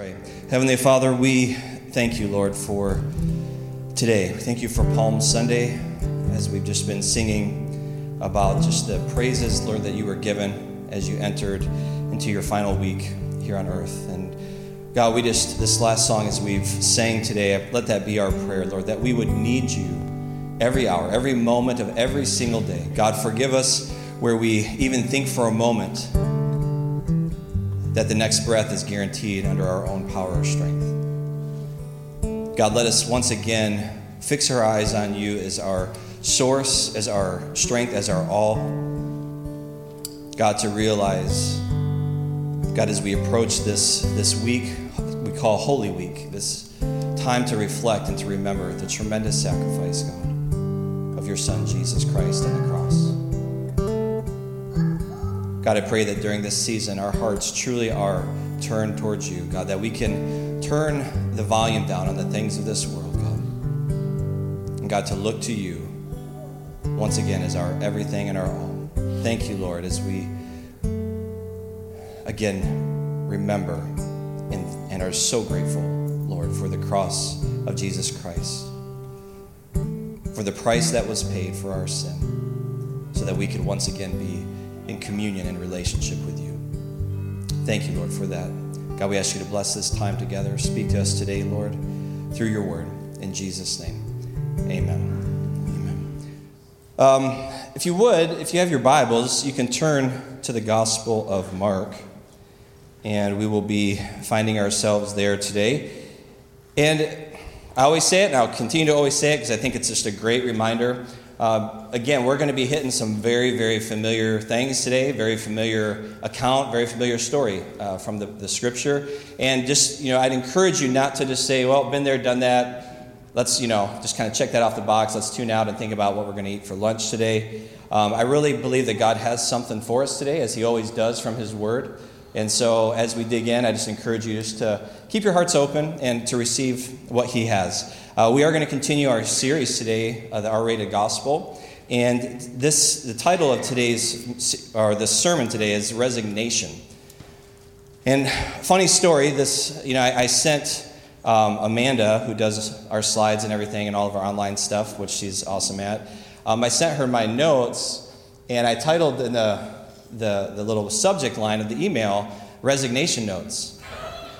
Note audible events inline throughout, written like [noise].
pray. Heavenly Father, we thank you, Lord, for today. Thank you for Palm Sunday as we've just been singing about just the praises, Lord, that you were given as you entered into your final week here on earth. And God, we just, this last song as we've sang today, let that be our prayer, Lord, that we would need you every hour, every moment of every single day. God, forgive us where we even think for a moment that the next breath is guaranteed under our own power or strength. God, let us once again fix our eyes on you as our source, as our strength, as our all. God, to realize, God, as we approach this, this week, we call Holy Week, this time to reflect and to remember the tremendous sacrifice, God, of your Son, Jesus Christ, on the cross. God, I pray that during this season our hearts truly are turned towards you, God, that we can turn the volume down on the things of this world, God. And God, to look to you once again as our everything and our all. Thank you, Lord, as we again remember and, and are so grateful, Lord, for the cross of Jesus Christ, for the price that was paid for our sin, so that we could once again be in communion and relationship with you. Thank you, Lord, for that. God, we ask you to bless this time together. Speak to us today, Lord, through your word. In Jesus' name, amen. Amen. Um, if you would, if you have your Bibles, you can turn to the Gospel of Mark, and we will be finding ourselves there today. And I always say it, and I'll continue to always say it because I think it's just a great reminder uh, again, we're going to be hitting some very, very familiar things today, very familiar account, very familiar story uh, from the, the scripture. And just, you know, I'd encourage you not to just say, well, been there, done that. Let's, you know, just kind of check that off the box. Let's tune out and think about what we're going to eat for lunch today. Um, I really believe that God has something for us today, as He always does from His Word. And so, as we dig in, I just encourage you just to keep your hearts open and to receive what He has. Uh, we are going to continue our series today, uh, the R-rated Gospel, and this the title of today's or the sermon today is resignation. And funny story, this you know I, I sent um, Amanda, who does our slides and everything and all of our online stuff, which she's awesome at. Um, I sent her my notes, and I titled in the, the the little subject line of the email "Resignation Notes."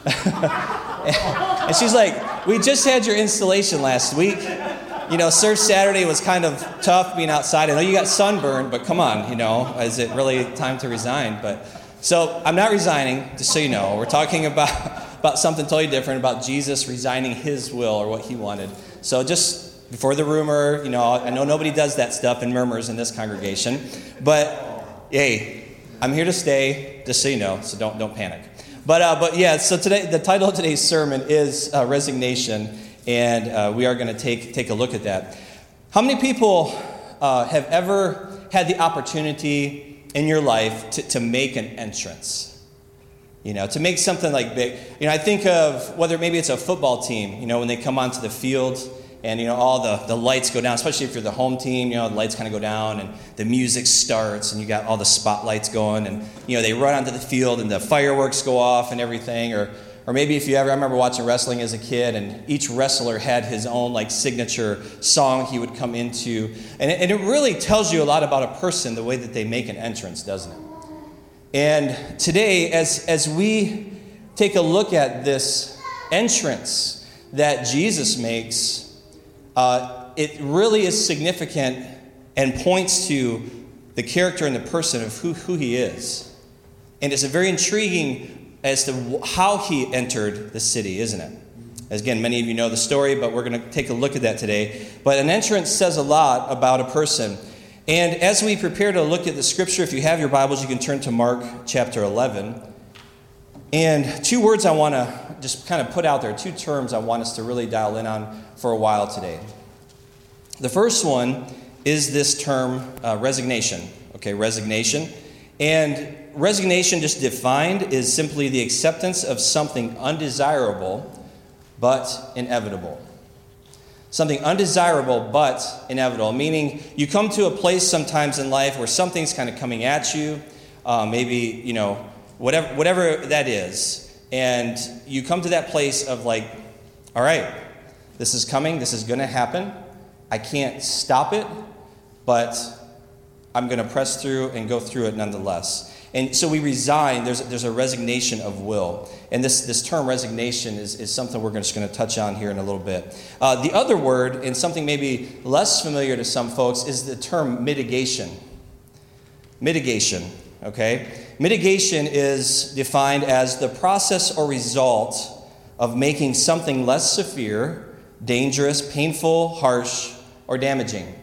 [laughs] and she's like, We just had your installation last week. You know, Surf Saturday was kind of tough being outside. I know you got sunburned, but come on, you know, is it really time to resign? But so I'm not resigning, just so you know. We're talking about, [laughs] about something totally different, about Jesus resigning his will or what he wanted. So just before the rumor, you know, I know nobody does that stuff and murmurs in this congregation, but hey, I'm here to stay, just so you know, so don't, don't panic. But, uh, but yeah, so today, the title of today's sermon is uh, Resignation, and uh, we are going to take, take a look at that. How many people uh, have ever had the opportunity in your life to, to make an entrance? You know, to make something like big. You know, I think of whether maybe it's a football team, you know, when they come onto the field and you know all the, the lights go down especially if you're the home team you know the lights kind of go down and the music starts and you got all the spotlights going and you know they run onto the field and the fireworks go off and everything. Or or maybe if you ever i remember watching wrestling as a kid and each wrestler had his own like signature song he would come into. And it, and it really tells you a lot about a person the way that they make an entrance doesn't it? And today as as we take a look at this entrance that jesus makes uh, it really is significant and points to the character and the person of who, who he is. And it's very intriguing as to how he entered the city, isn't it? As again, many of you know the story, but we're going to take a look at that today. But an entrance says a lot about a person. And as we prepare to look at the scripture, if you have your Bibles, you can turn to Mark chapter 11. And two words I want to just kind of put out there, two terms I want us to really dial in on for a while today. The first one is this term uh, resignation. Okay, resignation. And resignation, just defined, is simply the acceptance of something undesirable but inevitable. Something undesirable but inevitable, meaning you come to a place sometimes in life where something's kind of coming at you, uh, maybe, you know, whatever, whatever that is, And you come to that place of like, all right, this is coming, this is going to happen. I can't stop it, but I'm going to press through and go through it nonetheless. And so we resign, there's, there's a resignation of will. And this, this term resignation is, is something we're just going to touch on here in a little bit. Uh, the other word, and something maybe less familiar to some folks, is the term mitigation. Mitigation, okay? Mitigation is defined as the process or result of making something less severe, dangerous, painful, harsh, or damaging.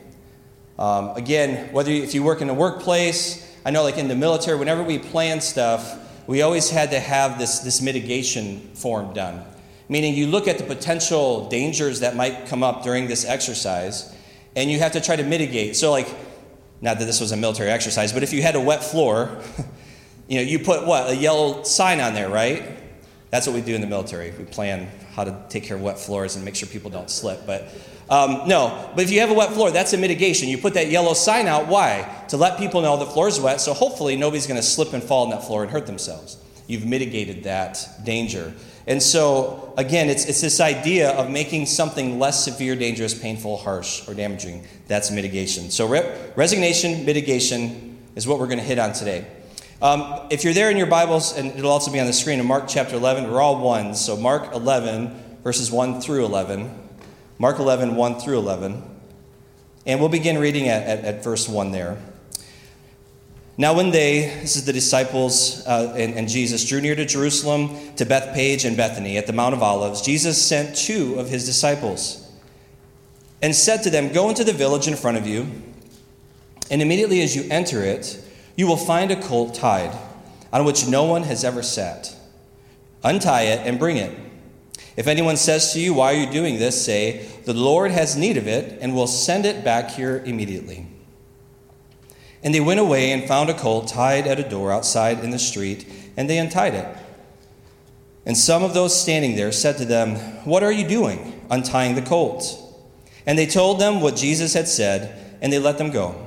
Um, again, whether you, if you work in a workplace, I know like in the military, whenever we plan stuff, we always had to have this, this mitigation form done. Meaning you look at the potential dangers that might come up during this exercise, and you have to try to mitigate. So, like, not that this was a military exercise, but if you had a wet floor, [laughs] you know, you put what? A yellow sign on there, right? That's what we do in the military. We plan how to take care of wet floors and make sure people don't slip. But um, no, but if you have a wet floor, that's a mitigation. You put that yellow sign out. Why? To let people know the floor is wet, so hopefully nobody's going to slip and fall on that floor and hurt themselves. You've mitigated that danger. And so, again, it's, it's this idea of making something less severe, dangerous, painful, harsh, or damaging. That's mitigation. So, re- resignation, mitigation is what we're going to hit on today. Um, if you're there in your Bibles, and it'll also be on the screen in Mark chapter 11, we're all ones. So, Mark 11, verses 1 through 11. Mark 11, 1 through 11. And we'll begin reading at, at, at verse 1 there. Now, when they, this is the disciples uh, and, and, Jesus, drew near to Jerusalem, to Bethphage and Bethany at the Mount of Olives, Jesus sent two of his disciples and said to them, Go into the village in front of you, and immediately as you enter it, you will find a colt tied, on which no one has ever sat. Untie it and bring it. If anyone says to you, Why are you doing this? say, The Lord has need of it, and will send it back here immediately. And they went away and found a colt tied at a door outside in the street, and they untied it. And some of those standing there said to them, What are you doing, untying the colt? And they told them what Jesus had said, and they let them go.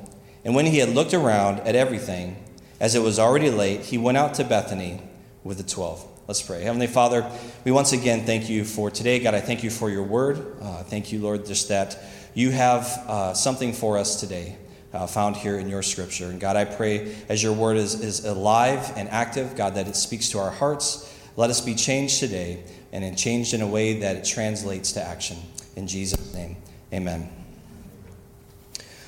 And when he had looked around at everything, as it was already late, he went out to Bethany with the twelve. Let's pray. Heavenly Father, we once again thank you for today. God, I thank you for your word. Uh, thank you, Lord, just that you have uh, something for us today uh, found here in your scripture. And God, I pray as your word is, is alive and active, God, that it speaks to our hearts. Let us be changed today and changed in a way that it translates to action. In Jesus' name, amen.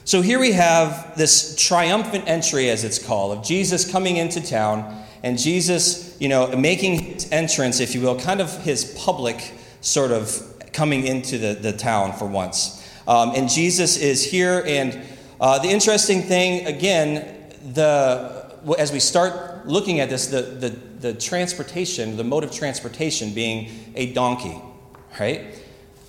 So here we have this triumphant entry, as it's called, of Jesus coming into town and Jesus, you know, making his entrance, if you will, kind of his public sort of coming into the, the town for once. Um, and Jesus is here, and uh, the interesting thing, again, the as we start looking at this, the, the, the transportation, the mode of transportation being a donkey, right?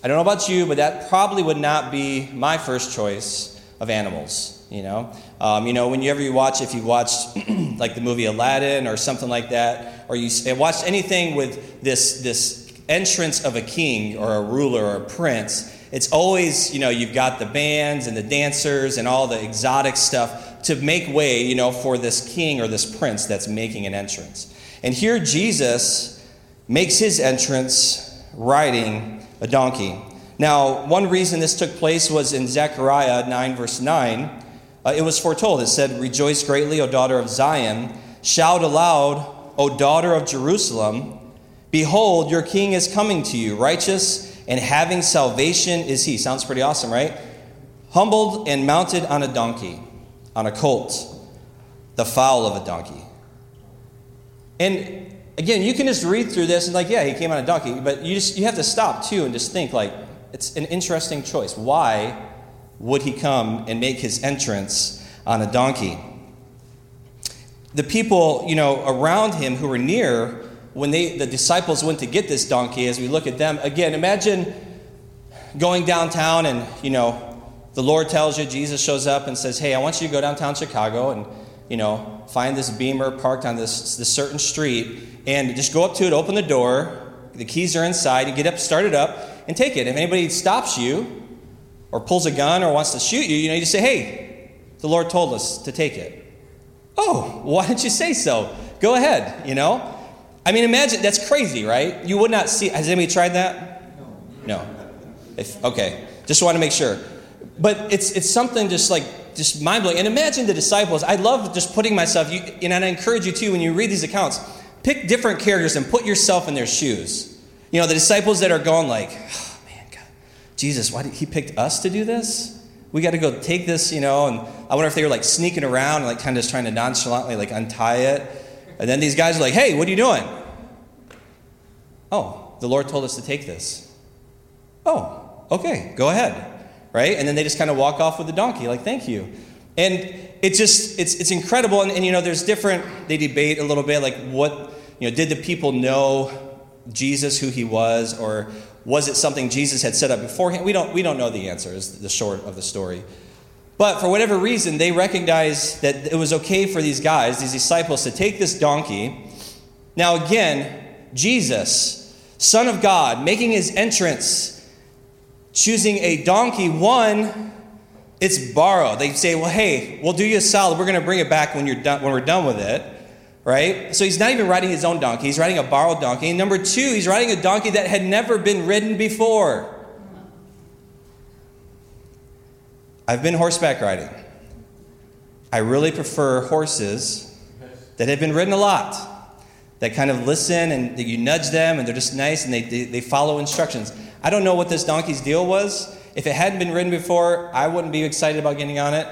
I don't know about you, but that probably would not be my first choice of animals, you know? Um, you know, whenever you watch, if you watch [clears throat] like the movie Aladdin or something like that, or you watch anything with this, this entrance of a king or a ruler or a prince, it's always, you know, you've got the bands and the dancers and all the exotic stuff to make way, you know, for this king or this prince that's making an entrance. And here Jesus makes his entrance riding a donkey. Now, one reason this took place was in Zechariah 9, verse 9 uh, it was foretold. It said, Rejoice greatly, O daughter of Zion. Shout aloud, O daughter of Jerusalem. Behold, your king is coming to you. Righteous and having salvation is he. Sounds pretty awesome, right? Humbled and mounted on a donkey, on a colt, the fowl of a donkey. And again, you can just read through this and like, yeah, he came on a donkey, but you just you have to stop too and just think like it's an interesting choice. Why would he come and make his entrance on a donkey. The people, you know, around him who were near when they, the disciples went to get this donkey, as we look at them, again, imagine going downtown and, you know, the Lord tells you, Jesus shows up and says, Hey, I want you to go downtown Chicago and, you know, find this beamer parked on this, this certain street and just go up to it, open the door. The keys are inside. You get up, start it up, and take it. If anybody stops you or pulls a gun or wants to shoot you, you know, you just say, Hey, the Lord told us to take it. Oh, [laughs] why didn't you say so? Go ahead, you know? I mean, imagine that's crazy, right? You would not see. Has anybody tried that? No. No. If, okay, just want to make sure. But it's it's something just like just mind blowing. And imagine the disciples. I love just putting myself. You, and I encourage you too when you read these accounts, pick different characters and put yourself in their shoes. You know, the disciples that are going like, oh, man, God, Jesus, why did he pick us to do this? We got to go take this, you know. And I wonder if they were like sneaking around and like kind of just trying to nonchalantly like untie it. And then these guys are like, hey, what are you doing? Oh, the Lord told us to take this. Oh, okay, go ahead. Right? And then they just kind of walk off with the donkey, like, thank you. And it just, it's, it's incredible. And, and, you know, there's different, they debate a little bit, like, what, you know, did the people know Jesus, who he was, or was it something Jesus had set up beforehand? We don't, we don't know the answer, is the short of the story. But for whatever reason, they recognized that it was okay for these guys, these disciples, to take this donkey. Now, again, Jesus, Son of God, making his entrance, choosing a donkey, one, it's borrowed. They say, well, hey, we'll do you a solid. We're going to bring it back when, you're done, when we're done with it. Right? So he's not even riding his own donkey. He's riding a borrowed donkey. And number two, he's riding a donkey that had never been ridden before. I've been horseback riding. I really prefer horses that have been ridden a lot, that kind of listen and that you nudge them and they're just nice and they, they, they follow instructions. I don't know what this donkey's deal was. If it hadn't been ridden before, I wouldn't be excited about getting on it.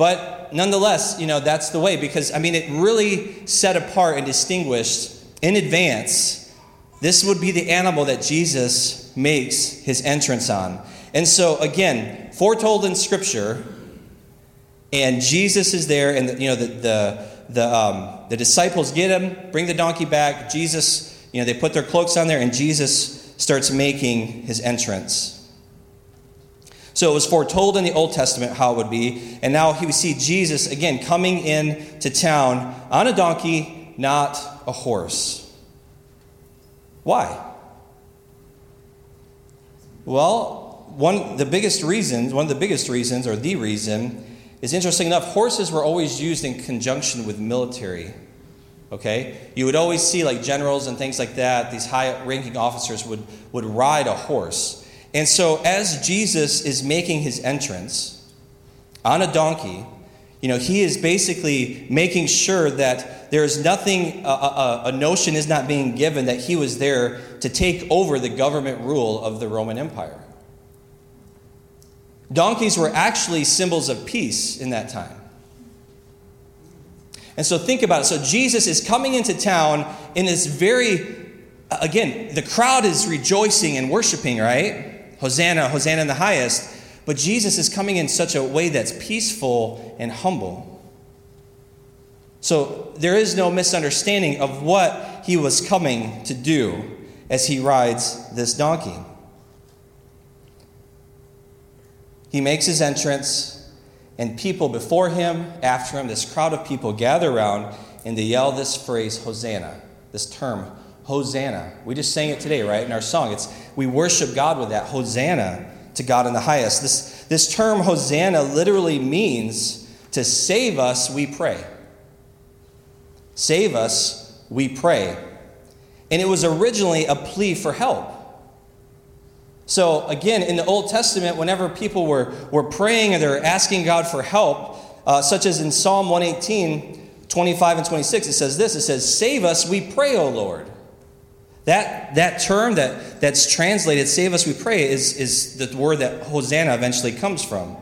But nonetheless, you know, that's the way because, I mean, it really set apart and distinguished in advance. This would be the animal that Jesus makes his entrance on. And so, again, foretold in Scripture, and Jesus is there, and you know the the the, um, the disciples get him, bring the donkey back. Jesus, you know, they put their cloaks on there, and Jesus starts making his entrance. So it was foretold in the Old Testament how it would be, and now we see Jesus again coming in to town on a donkey, not a horse. Why? Well, one the biggest reasons, one of the biggest reasons, or the reason, is interesting enough, horses were always used in conjunction with military. Okay? You would always see like generals and things like that, these high ranking officers would, would ride a horse. And so as Jesus is making his entrance on a donkey, you know, he is basically making sure that there is nothing, a, a, a, notion is not being given that he was there to take over the government rule of the Roman Empire. Donkeys were actually symbols of peace in that time. And so think about it. So Jesus is coming into town in this very, again, the crowd is rejoicing and worshiping, right? Hosanna, Hosanna in the highest. But Jesus is coming in such a way that's peaceful and humble. So there is no misunderstanding of what he was coming to do as he rides this donkey. He makes his entrance, and people before him, after him, this crowd of people gather around and they yell this phrase, Hosanna, this term, Hosanna. We just sang it today, right, in our song. It's we worship God with that. Hosanna to God in the highest. This, this term Hosanna literally means to save us, we pray. Save us, we pray. And it was originally a plea for help. So, again, in the Old Testament, whenever people were, were praying and they're asking God for help, uh, such as in Psalm 118, 25 and 26, it says this it says, Save us, we pray, O Lord. That, that term that, that's translated, save us, we pray, is, is the word that Hosanna eventually comes from.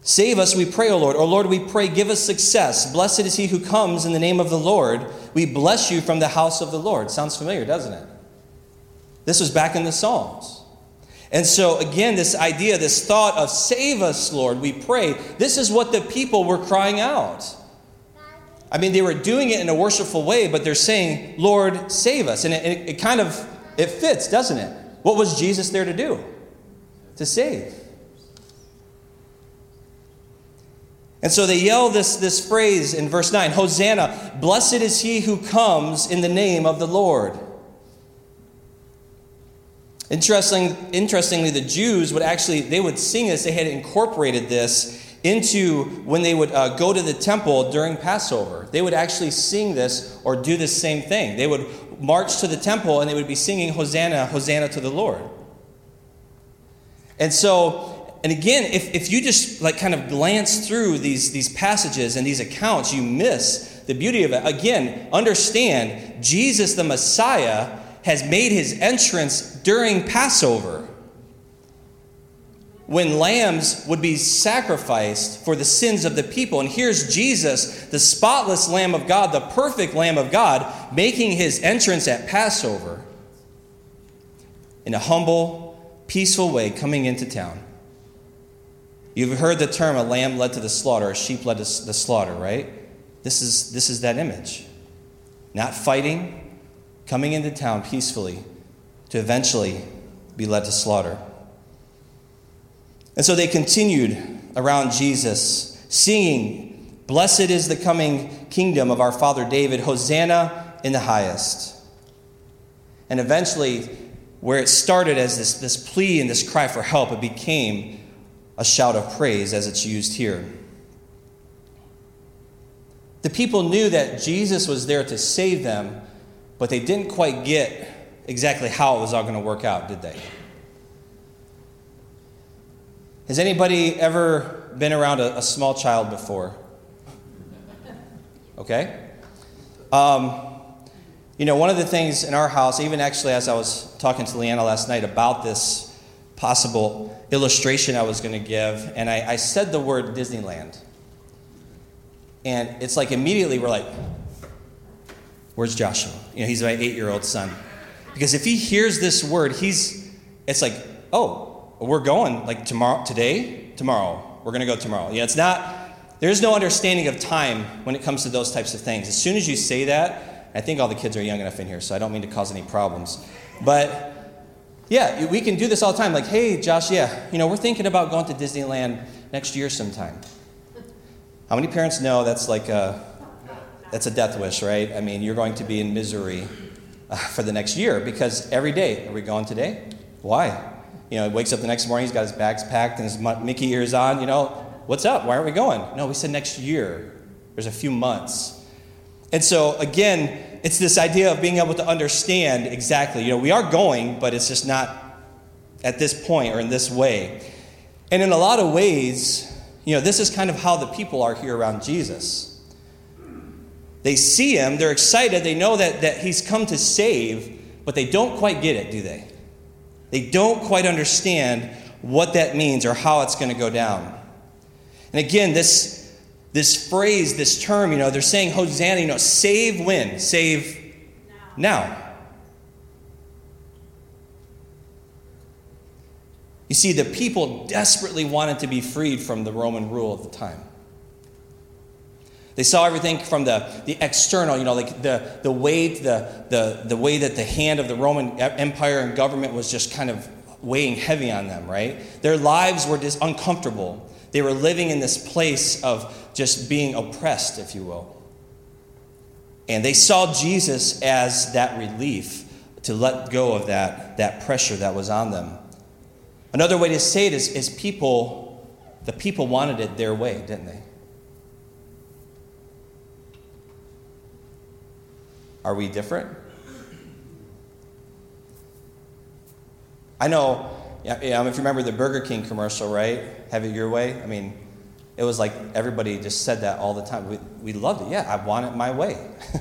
Save us, we pray, O Lord. O Lord, we pray, give us success. Blessed is he who comes in the name of the Lord. We bless you from the house of the Lord. Sounds familiar, doesn't it? This was back in the Psalms. And so, again, this idea, this thought of save us, Lord, we pray, this is what the people were crying out. I mean, they were doing it in a worshipful way, but they're saying, Lord, save us. And it, it, it kind of, it fits, doesn't it? What was Jesus there to do? To save. And so they yell this, this phrase in verse 9 Hosanna, blessed is he who comes in the name of the Lord. Interesting, interestingly, the Jews would actually, they would sing this, they had incorporated this into when they would uh, go to the temple during Passover. They would actually sing this or do the same thing. They would march to the temple and they would be singing Hosanna, Hosanna to the Lord. And so, and again, if, if you just like kind of glance through these, these passages and these accounts, you miss the beauty of it. Again, understand Jesus the Messiah has made his entrance during Passover when lambs would be sacrificed for the sins of the people. And here's Jesus, the spotless Lamb of God, the perfect Lamb of God, making his entrance at Passover in a humble, peaceful way coming into town. You've heard the term a lamb led to the slaughter, a sheep led to the slaughter, right? This is, this is that image. Not fighting, coming into town peacefully to eventually be led to slaughter. And so they continued around Jesus, singing, Blessed is the coming kingdom of our father David, Hosanna in the highest. And eventually, where it started as this, this plea and this cry for help, it became a shout of praise as it's used here. The people knew that Jesus was there to save them, but they didn't quite get exactly how it was all going to work out, did they? Has anybody ever been around a, a small child before? Okay? Um, you know, one of the things in our house, even actually as I was talking to Leanna last night about this possible illustration I was going to give, and I, I said the word Disneyland. And it's like immediately we're like, where's Joshua? You know, he's my eight year old son. Because if he hears this word, he's, it's like, oh, we're going like tomorrow, today, tomorrow. We're going to go tomorrow. Yeah, it's not, there's no understanding of time when it comes to those types of things. As soon as you say that, I think all the kids are young enough in here, so I don't mean to cause any problems. But yeah, we can do this all the time. Like, hey, Josh, yeah, you know, we're thinking about going to Disneyland next year sometime. How many parents know that's like a, that's a death wish, right? I mean, you're going to be in misery uh, for the next year because every day, are we going today? Why? You know, he wakes up the next morning, he's got his bags packed and his Mickey ears on. You know, what's up? Why aren't we going? No, we said next year. There's a few months. And so, again, it's this idea of being able to understand exactly. You know, we are going, but it's just not at this point or in this way. And in a lot of ways, you know, this is kind of how the people are here around Jesus. They see him, they're excited, they know that, that he's come to save, but they don't quite get it, do they? They don't quite understand what that means or how it's going to go down. And again, this, this phrase, this term, you know, they're saying Hosanna, you know, save when? Save now. now. You see, the people desperately wanted to be freed from the Roman rule at the time. They saw everything from the, the external, you know, like the, the weight, the, the, the way that the hand of the Roman Empire and government was just kind of weighing heavy on them, right? Their lives were just uncomfortable. They were living in this place of just being oppressed, if you will. And they saw Jesus as that relief to let go of that, that pressure that was on them. Another way to say it is, is people, the people wanted it their way, didn't they? Are we different? I know, yeah, if you remember the Burger King commercial, right? Have it your way. I mean, it was like everybody just said that all the time. We, we loved it. Yeah, I want it my way. [laughs]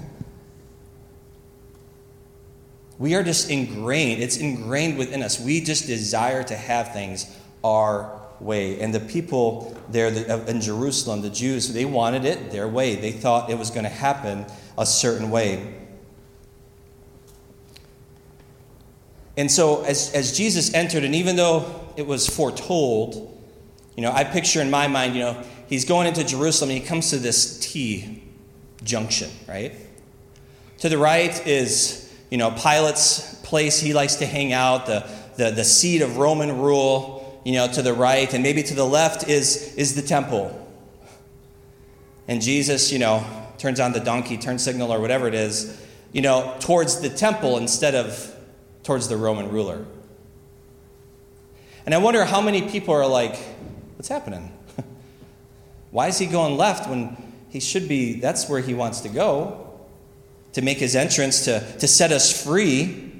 we are just ingrained, it's ingrained within us. We just desire to have things our way. And the people there uh, in Jerusalem, the Jews, they wanted it their way. They thought it was going to happen a certain way. And so, as, as Jesus entered, and even though it was foretold, you know, I picture in my mind, you know, he's going into Jerusalem and he comes to this T, junction, right? To the right is, you know, Pilate's place he likes to hang out, the, the, the seat of Roman rule, you know, to the right, and maybe to the left is, is the temple. And Jesus, you know, turns on the donkey turn signal or whatever it is, you know, towards the temple instead of towards the Roman ruler. And I wonder how many people are like, what's happening? [laughs] Why is he going left when he should be, that's where he wants to go? To make his entrance, to, to set us free.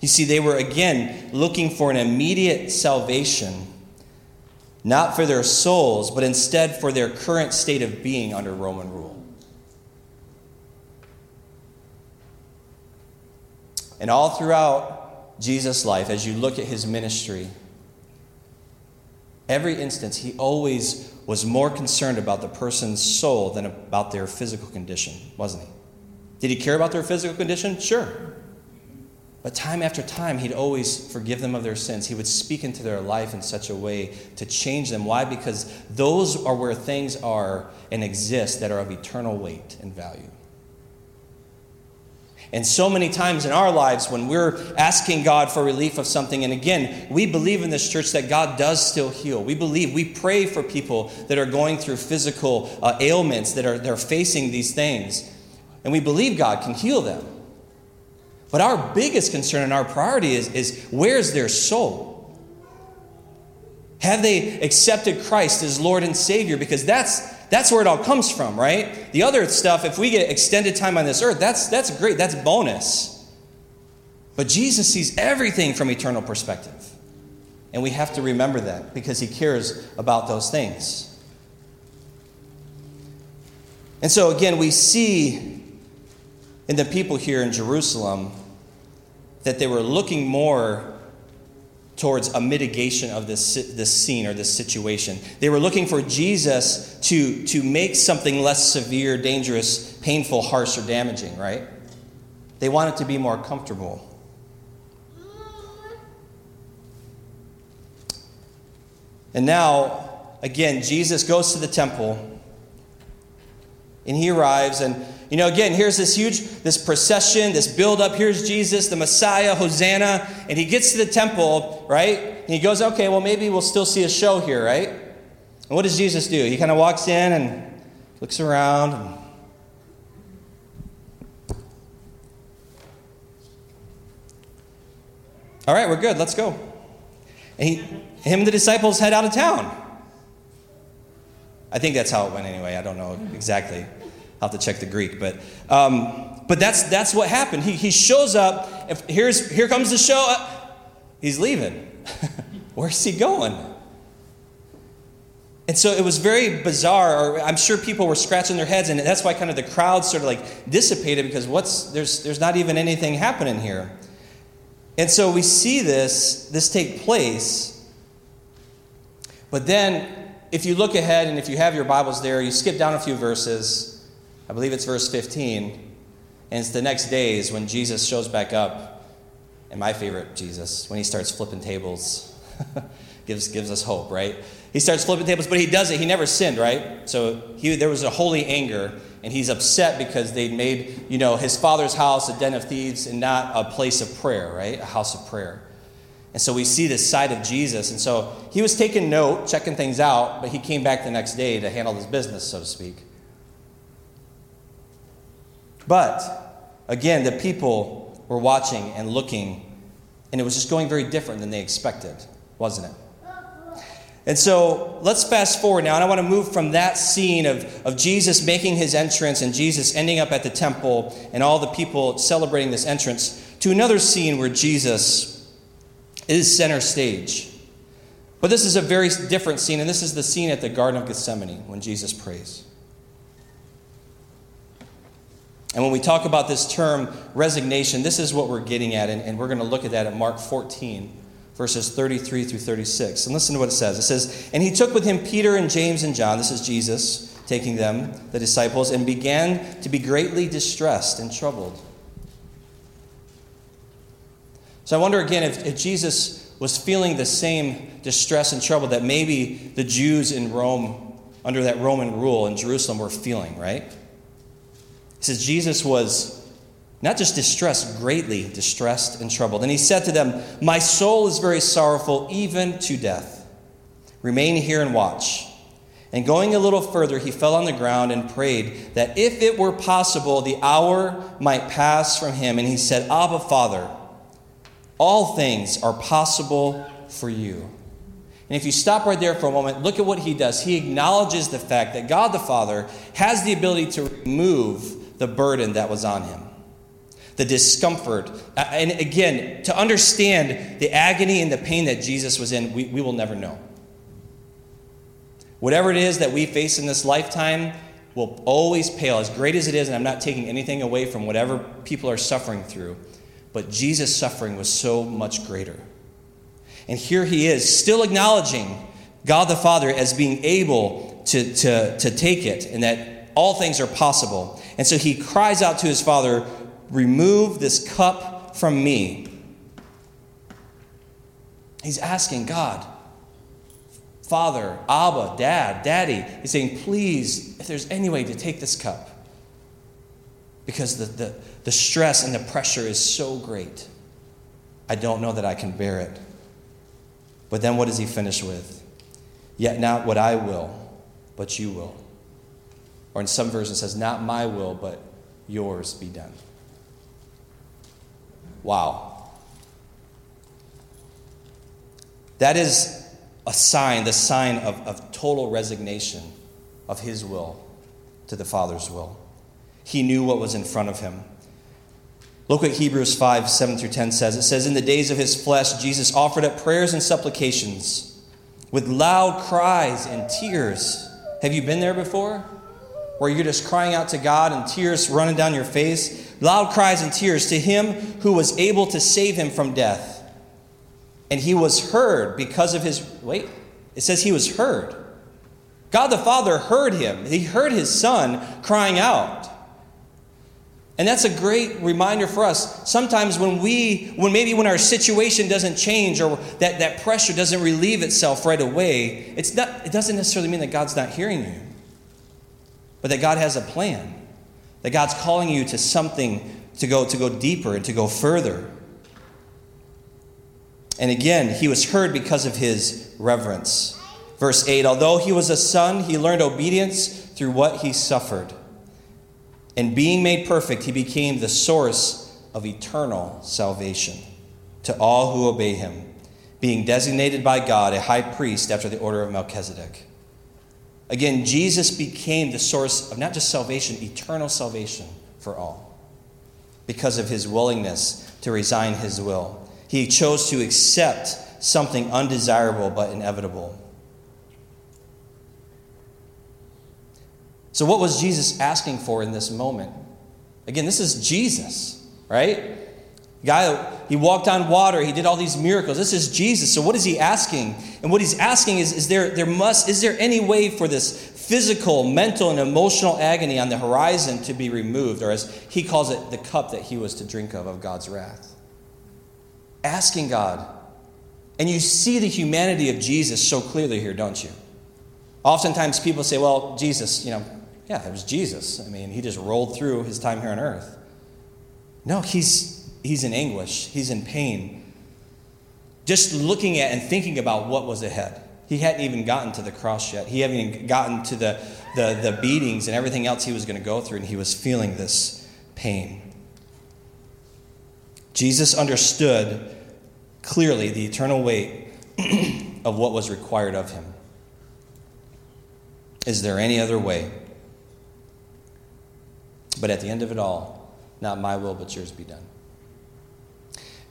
You see, they were again looking for an immediate salvation, not for their souls, but instead for their current state of being under Roman rule. And all throughout Jesus' life, as you look at his ministry, every instance, he always was more concerned about the person's soul than about their physical condition, wasn't he? Did he care about their physical condition? Sure. But time after time, he'd always forgive them of their sins. He would speak into their life in such a way to change them. Why? Because those are where things are and exist that are of eternal weight and value. And so many times in our lives, when we're asking God for relief of something, and again, we believe in this church that God does still heal. We believe, we pray for people that are going through physical uh, ailments, that are they're facing these things. And we believe God can heal them. But our biggest concern and our priority is, is where's their soul? Have they accepted Christ as Lord and Savior? Because that's that's where it all comes from, right? The other stuff, if we get extended time on this earth, that's, that's great, that's bonus. But Jesus sees everything from eternal perspective. And we have to remember that because he cares about those things. And so, again, we see in the people here in Jerusalem that they were looking more towards a mitigation of this, this scene or this situation. They were looking for Jesus to, to make something less severe, dangerous, painful, harsh, or damaging, right? They wanted to be more comfortable. And now, again, Jesus goes to the temple and he arrives and you know, again, here's this huge, this procession, this build up. Here's Jesus, the Messiah, Hosanna. And he gets to the temple, right? And he goes, okay, well, maybe we'll still see a show here, right? And what does Jesus do? He kind of walks in and looks around. And All right, we're good. Let's go. And he, him and the disciples head out of town. I think that's how it went anyway. I don't know exactly. I'll have to check the Greek, but um, but that's that's what happened. He, he shows up. If, here's here comes the show. Uh, he's leaving. [laughs] Where's he going? And so it was very bizarre, or I'm sure people were scratching their heads, and that's why kind of the crowd sort of like dissipated because what's there's there's not even anything happening here. And so we see this this take place. But then if you look ahead and if you have your Bibles there, you skip down a few verses I believe it's verse 15. And it's the next days when Jesus shows back up, and my favorite Jesus, when he starts flipping tables, [laughs] gives, gives us hope, right? He starts flipping tables, but he does it. He never sinned, right? So he, there was a holy anger, and he's upset because they'd made, you know, his father's house a den of thieves and not a place of prayer, right? A house of prayer. And so we see this side of Jesus. And so he was taking note, checking things out, but he came back the next day to handle his business, so to speak. But again, the people were watching and looking, and it was just going very different than they expected, wasn't it? And so let's fast forward now, and I want to move from that scene of, of Jesus making his entrance and Jesus ending up at the temple and all the people celebrating this entrance to another scene where Jesus is center stage. But this is a very different scene, and this is the scene at the Garden of Gethsemane when Jesus prays. And when we talk about this term resignation, this is what we're getting at, and, and we're going to look at that at Mark 14, verses 33 through 36. And listen to what it says. It says, And he took with him Peter and James and John, this is Jesus taking them, the disciples, and began to be greatly distressed and troubled. So I wonder again if, if Jesus was feeling the same distress and trouble that maybe the Jews in Rome under that Roman rule in Jerusalem were feeling, right? He says Jesus was not just distressed, greatly distressed and troubled. And he said to them, My soul is very sorrowful, even to death. Remain here and watch. And going a little further, he fell on the ground and prayed that if it were possible, the hour might pass from him. And he said, Abba, Father, all things are possible for you. And if you stop right there for a moment, look at what he does. He acknowledges the fact that God the Father has the ability to remove the burden that was on him the discomfort. And again, to understand the agony and the pain that Jesus was in, we, we will never know. Whatever it is that we face in this lifetime will always pale, as great as it is, and I'm not taking anything away from whatever people are suffering through, but Jesus' suffering was so much greater. And here he is, still acknowledging God the Father as being able to, to, to take it and that all things are possible. And so he cries out to his Father, Remove this cup from me. He's asking God, Father, Abba, Dad, Daddy. He's saying, Please, if there's any way to take this cup, because the, the, the stress and the pressure is so great, I don't know that I can bear it. But then what does he finish with? Yet not what I will, but you will. Or in some versions, says, Not my will, but yours be done. Wow. That is a sign, the sign of, of total resignation of his will to the Father's will. He knew what was in front of him. Look what Hebrews 5 7 through 10 says. It says, In the days of his flesh, Jesus offered up prayers and supplications with loud cries and tears. Have you been there before? Where you're just crying out to God and tears running down your face? loud cries and tears to him who was able to save him from death. And he was heard because of his. Wait, it says he was heard. God the Father heard him. He heard his son crying out. And that's a great reminder for us. Sometimes when we, when maybe when our situation doesn't change or that, that pressure doesn't relieve itself right away, it's not, it doesn't necessarily mean that God's not hearing you, but that God has a plan. That God's calling you to something to go, to go deeper and to go further. And again, he was heard because of his reverence. Verse 8 Although he was a son, he learned obedience through what he suffered. And being made perfect, he became the source of eternal salvation to all who obey him, being designated by God a high priest after the order of Melchizedek. Again, Jesus became the source of not just salvation, eternal salvation for all because of his willingness to resign his will. He chose to accept something undesirable but inevitable. So, what was Jesus asking for in this moment? Again, this is Jesus, right? guy, he walked on water, he did all these miracles. This is Jesus. So what is he asking? And what he's asking is, is there, there must, is there any way for this physical, mental, and emotional agony on the horizon to be removed, or as he calls it, the cup that he was to drink of, of God's wrath? Asking God. And you see the humanity of Jesus so clearly here, don't you? Oftentimes people say, well, Jesus, you know, yeah, it was Jesus. I mean, he just rolled through his time here on earth. No, he's he's in anguish, he's in pain. Just looking at and thinking about what was ahead. He hadn't even gotten to the cross yet. He hadn't even gotten to the, the, the beatings and everything else he was going to go through, and he was feeling this pain. Jesus understood clearly the eternal weight [clears throat] of what was required of him. Is there any other way? But at the end of it all, not my will, but yours be done.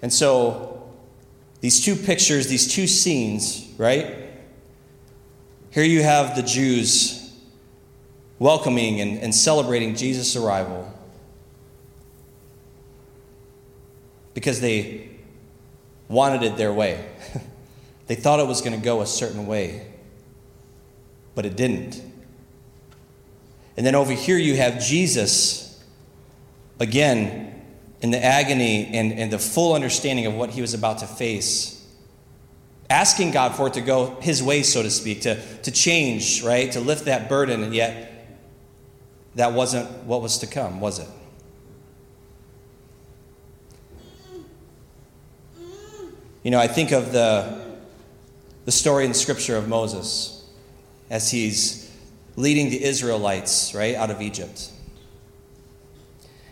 And so, these two pictures, these two scenes, right? Here you have the Jews welcoming and, and celebrating Jesus' arrival because they wanted it their way. [laughs] they thought it was going to go a certain way, but it didn't. And then over here you have Jesus again in the agony and, and the full understanding of what he was about to face. asking God for it to go his way, so to speak, to, to change, right? To lift that burden, and yet that wasn't what was to come, was it? You know, I think of the, the story in Scripture of Moses as he's leading the Israelites, right, out of Egypt.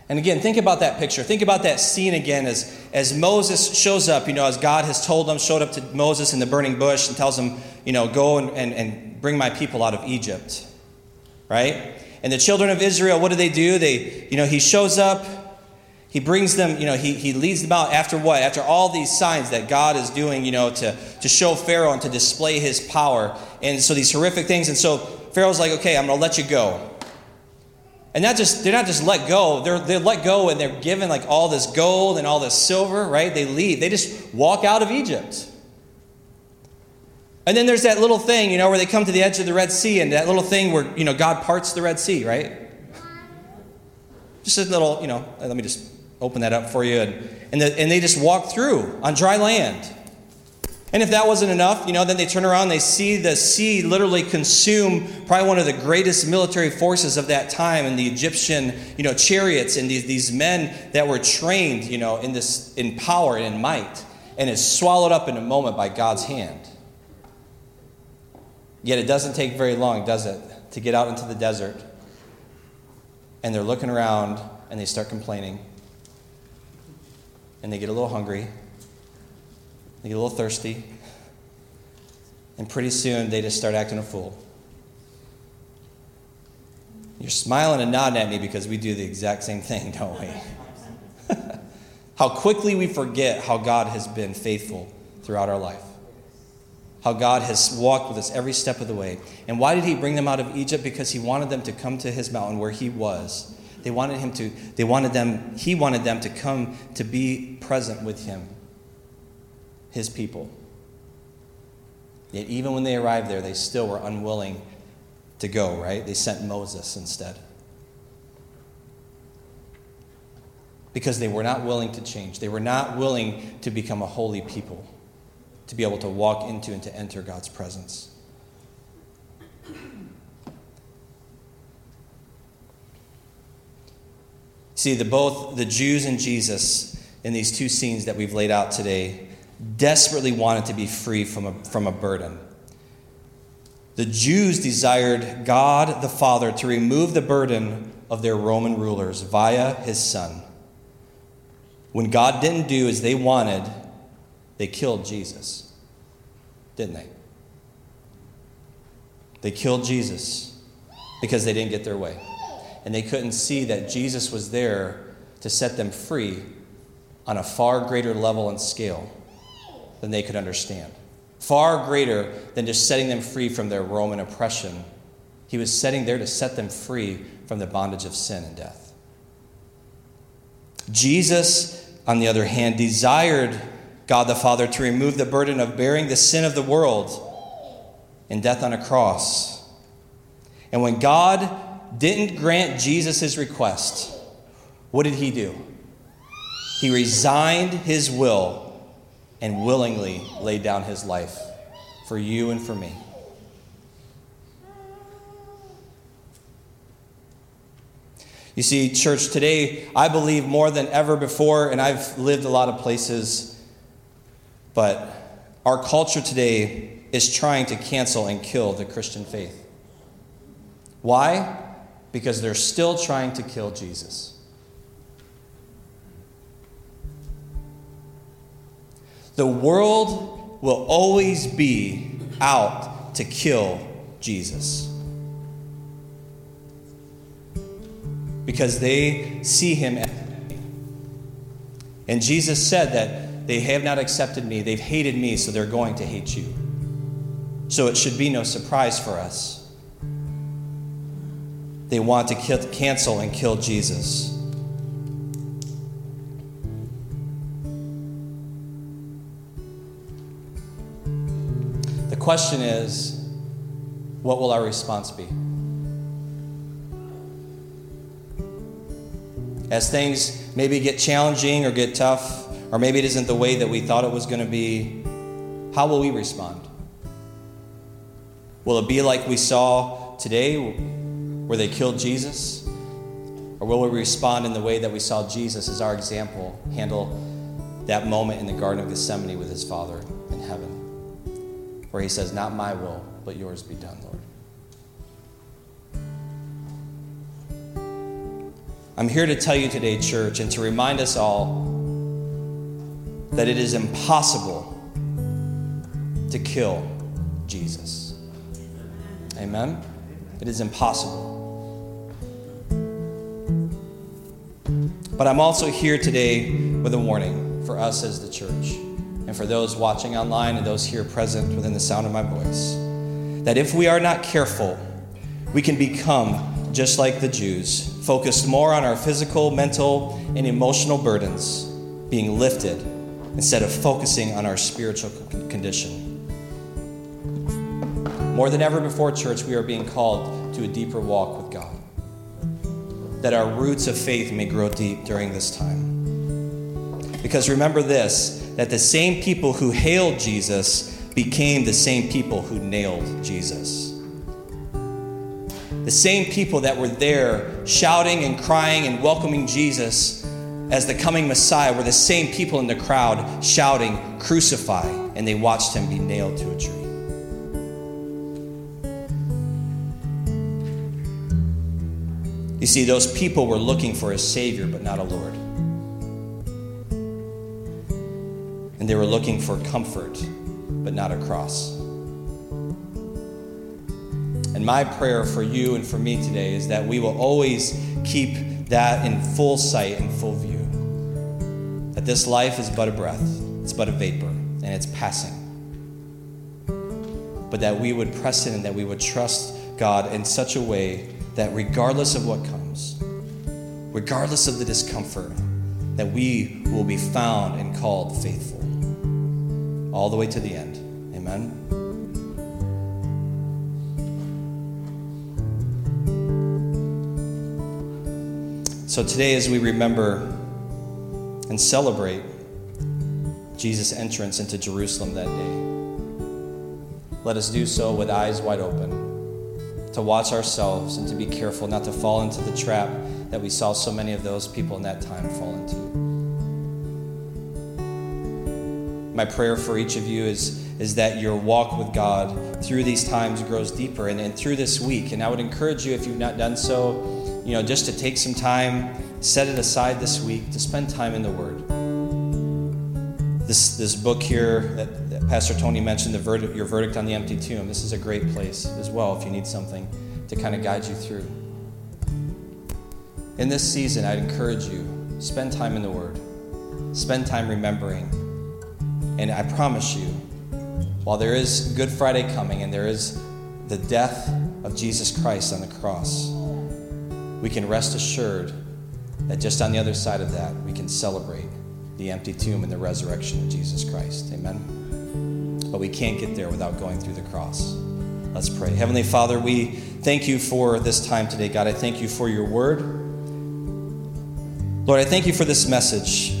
And again, think about that picture. Think about that scene again as, as Moses shows up, you know, as God has told him, showed up to Moses in the burning bush and tells him, you know, go and, and, and bring my people out of Egypt. Right? And the children of Israel, what do they do? They, you know, he shows up, he brings them, you know, he, he leads them out after what? After all these signs that God is doing, you know, to, to show Pharaoh and to display his power. And so these horrific things. And so Pharaoh's like, okay, I'm going to let you go. And not just they're not just let go, they're they're let go and they're given like all this gold and all this silver, right? They leave. They just walk out of Egypt. And then there's that little thing, you know, where they come to the edge of the Red Sea, and that little thing where, you know, God parts the Red Sea, right? Just a little, you know, uh, let me just open that up for you. And, and, the, and they just walk through on dry land. And if that wasn't enough, you know, then they turn around, they see the sea literally consume probably one of the greatest military forces of that time and the Egyptian, you know, chariots and these, these men that were trained, you know, in this in power and in might, and is swallowed up in a moment by God's hand. Yet it doesn't take very long, does it, to get out into the desert. And they're looking around and they start complaining. And they get a little hungry they get a little thirsty, and pretty soon they just start acting a fool. You're smiling and nodding at me because we do the exact same thing, don't we? [laughs] how quickly we forget how God has been faithful throughout our life. How God has walked with us every step of the way. And why did he bring them out of Egypt? Because he wanted them to come to his mountain where he was. They wanted him to, they wanted them, he wanted them to come to be present with him his people. Yet, even when they arrived there, they still were unwilling to go, right? They sent Moses instead. Because they were not willing to change. They were not willing to become a holy people, to be able to walk into and to enter God's presence. See, the, both the Jews and Jesus in these two scenes that we've laid out today desperately wanted to be free from a, from a burden. The Jews desired God the Father to remove the burden of their Roman rulers via his Son. When God didn't do as they wanted, they killed Jesus. Didn't they? They killed Jesus because they didn't get their way. And they couldn't see that Jesus was there to set them free on a far greater level and scale than they could understand. Far greater than just setting them free from their Roman oppression. He was setting there to set them free from the bondage of sin and death. Jesus, on the other hand, desired God the Father to remove the burden of bearing the sin of the world in death on a cross. And when God didn't grant Jesus his request, what did he do? He resigned his will and willingly laid down his life for you and for me. You see, church, today, I believe more than ever before, and I've lived a lot of places, but our culture today is trying to cancel and kill the Christian faith. Why? Because they're still trying to kill Jesus. The world will always be out to kill Jesus. Because they see him as and Jesus said that they have not accepted me, they've hated me, so they're going to hate you. So it should be no surprise for us. They want to kill, cancel and kill Jesus. Question is what will our response be? As things maybe get challenging or get tough, or maybe it isn't the way that we thought it was going to be, how will we respond? Will it be like we saw today, where they killed Jesus? Or will we respond in the way that we saw Jesus as our example handle that moment in the Garden of Gethsemane with his Father in heaven, where he says, Not my will, but yours be done, Lord? I'm here to tell you today, church, and to remind us all that it is impossible to kill Jesus. Amen? It is impossible. But I'm also here today with a warning for us as the church and for those watching online and those here present within the sound of my voice that if we are not careful, we can become just like the Jews, focused more on our physical, mental, and emotional burdens being lifted instead of focusing on our spiritual condition. More than ever before, church, we are being called to a deeper walk with God. That our roots of faith may grow deep during this time. Because remember this that the same people who hailed Jesus became the same people who nailed Jesus. The same people that were there shouting and crying and welcoming Jesus as the coming Messiah were the same people in the crowd shouting, Crucify, and they watched him be nailed to a tree. You see, those people were looking for a Savior, but not a Lord. And they were looking for comfort, but not a cross. And my prayer for you and for me today is that we will always keep that in full sight and full view. That this life is but a breath, it's but a vapor, and it's passing. But that we would press in and that we would trust God in such a way that regardless of what comes, regardless of the discomfort, that we will be found and called faithful all the way to the end. Amen. So today, as we remember and celebrate Jesus' entrance into Jerusalem that day, let us do so with eyes wide open, to watch ourselves and to be careful not to fall into the trap that we saw so many of those people in that time fall into. My prayer for each of you is, is that your walk with God through these times grows deeper and, and through this week. And I would encourage you, if you've not done so, you know, just to take some time, set it aside this week to spend time in the Word. This, this book here that, that Pastor Tony mentioned, the verdict, Your Verdict on the Empty Tomb, this is a great place as well if you need something to kind of guide you through. In this season, I'd encourage you, spend time in the Word, spend time remembering. And I promise you, while there is Good Friday coming and there is the death of Jesus Christ on the cross, we can rest assured that just on the other side of that, we can celebrate the empty tomb and the resurrection of Jesus Christ. Amen. But we can't get there without going through the cross. Let's pray. Heavenly Father, we thank you for this time today. God, I thank you for your word. Lord, I thank you for this message,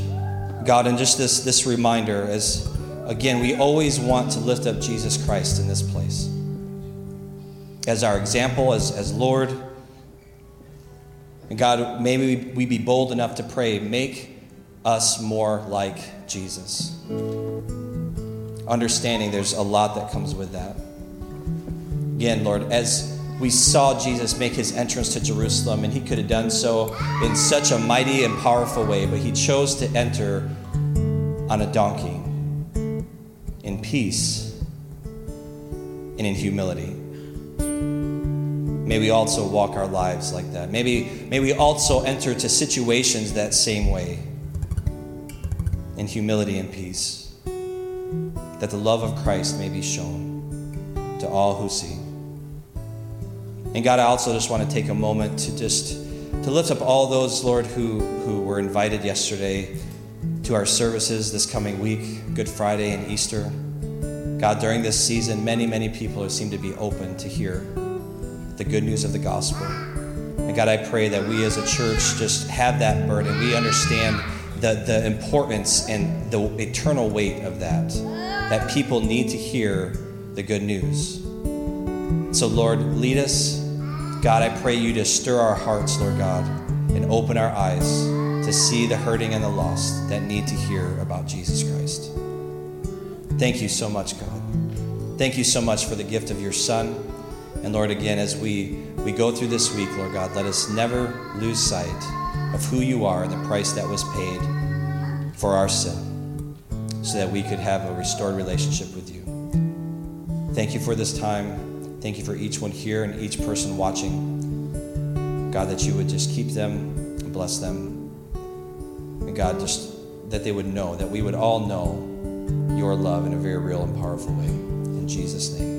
God, and just this, this reminder as, again, we always want to lift up Jesus Christ in this place as our example, as, as Lord and God, maybe we be bold enough to pray, make us more like Jesus. Understanding there's a lot that comes with that. Again, Lord, as we saw Jesus make his entrance to Jerusalem, and he could have done so in such a mighty and powerful way, but he chose to enter on a donkey in peace and in humility. May we also walk our lives like that. Maybe, may we also enter to situations that same way in humility and peace, that the love of Christ may be shown to all who see. And God, I also just want to take a moment to just to lift up all those, Lord, who, who were invited yesterday to our services this coming week, Good Friday and Easter. God, during this season, many, many people seem to be open to hear the good news of the gospel. And God, I pray that we as a church just have that burden. We understand the, the importance and the eternal weight of that. that people need to hear the good news. So, Lord, lead us. God, I pray you to stir our hearts, Lord God, and open our eyes to see the hurting and the lost that need to hear about Jesus Christ. Thank you so much, God. Thank you so much for the gift of your Son. And Lord, again, as we, we go through this week, Lord God, let us never lose sight of who you are and the price that was paid for our sin so that we could have a restored relationship with you. Thank you for this time. Thank you for each one here and each person watching. God, that you would just keep them and bless them. And God, just that they would know, that we would all know your love in a very real and powerful way. In Jesus' name.